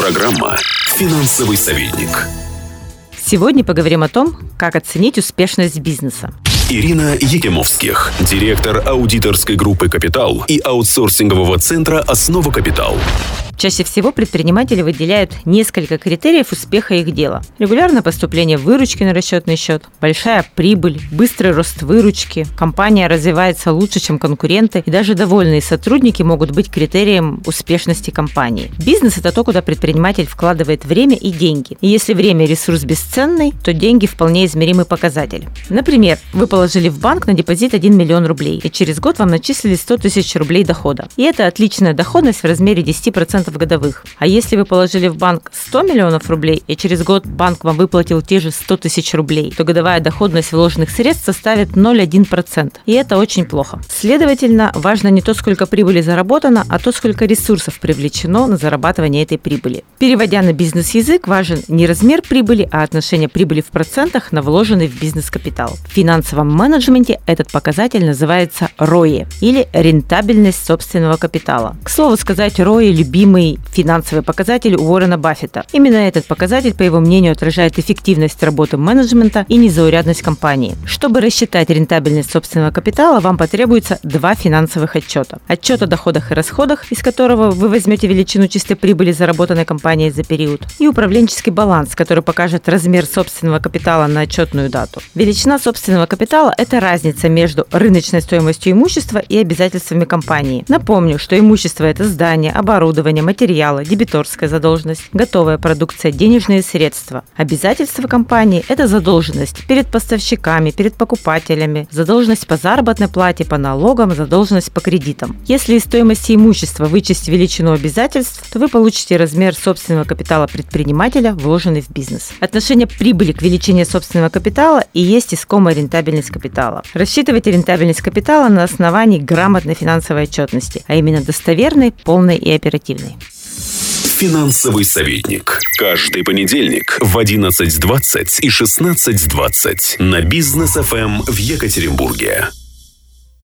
Программа «Финансовый советник». Сегодня поговорим о том, как оценить успешность бизнеса. Ирина Егемовских, директор аудиторской группы «Капитал» и аутсорсингового центра «Основа Капитал». Чаще всего предприниматели выделяют несколько критериев успеха их дела. Регулярное поступление выручки на расчетный счет, большая прибыль, быстрый рост выручки, компания развивается лучше, чем конкуренты, и даже довольные сотрудники могут быть критерием успешности компании. Бизнес – это то, куда предприниматель вкладывает время и деньги. И если время ресурс бесценный, то деньги вполне измеримый показатель. Например, вы положили в банк на депозит 1 миллион рублей, и через год вам начислили 100 тысяч рублей дохода. И это отличная доходность в размере 10% годовых. А если вы положили в банк 100 миллионов рублей, и через год банк вам выплатил те же 100 тысяч рублей, то годовая доходность вложенных средств составит 0,1%. И это очень плохо. Следовательно, важно не то, сколько прибыли заработано, а то, сколько ресурсов привлечено на зарабатывание этой прибыли. Переводя на бизнес-язык, важен не размер прибыли, а отношение прибыли в процентах на вложенный в бизнес-капитал. В финансовом менеджменте этот показатель называется ROE или рентабельность собственного капитала. К слову сказать, ROE – любимый любимый финансовый показатель у Уоррена Баффета. Именно этот показатель, по его мнению, отражает эффективность работы менеджмента и незаурядность компании. Чтобы рассчитать рентабельность собственного капитала, вам потребуется два финансовых отчета. Отчет о доходах и расходах, из которого вы возьмете величину чистой прибыли, заработанной компанией за период, и управленческий баланс, который покажет размер собственного капитала на отчетную дату. Величина собственного капитала – это разница между рыночной стоимостью имущества и обязательствами компании. Напомню, что имущество – это здание, оборудование, материалы, дебиторская задолженность, готовая продукция, денежные средства. Обязательства компании – это задолженность перед поставщиками, перед покупателями, задолженность по заработной плате, по налогам, задолженность по кредитам. Если из стоимости имущества вычесть величину обязательств, то вы получите размер собственного капитала предпринимателя, вложенный в бизнес. Отношение прибыли к величине собственного капитала и есть искомая рентабельность капитала. Рассчитывайте рентабельность капитала на основании грамотной финансовой отчетности, а именно достоверной, полной и оперативной. Финансовый советник. Каждый понедельник в 11.20 и 16.20 на бизнес ФМ в Екатеринбурге.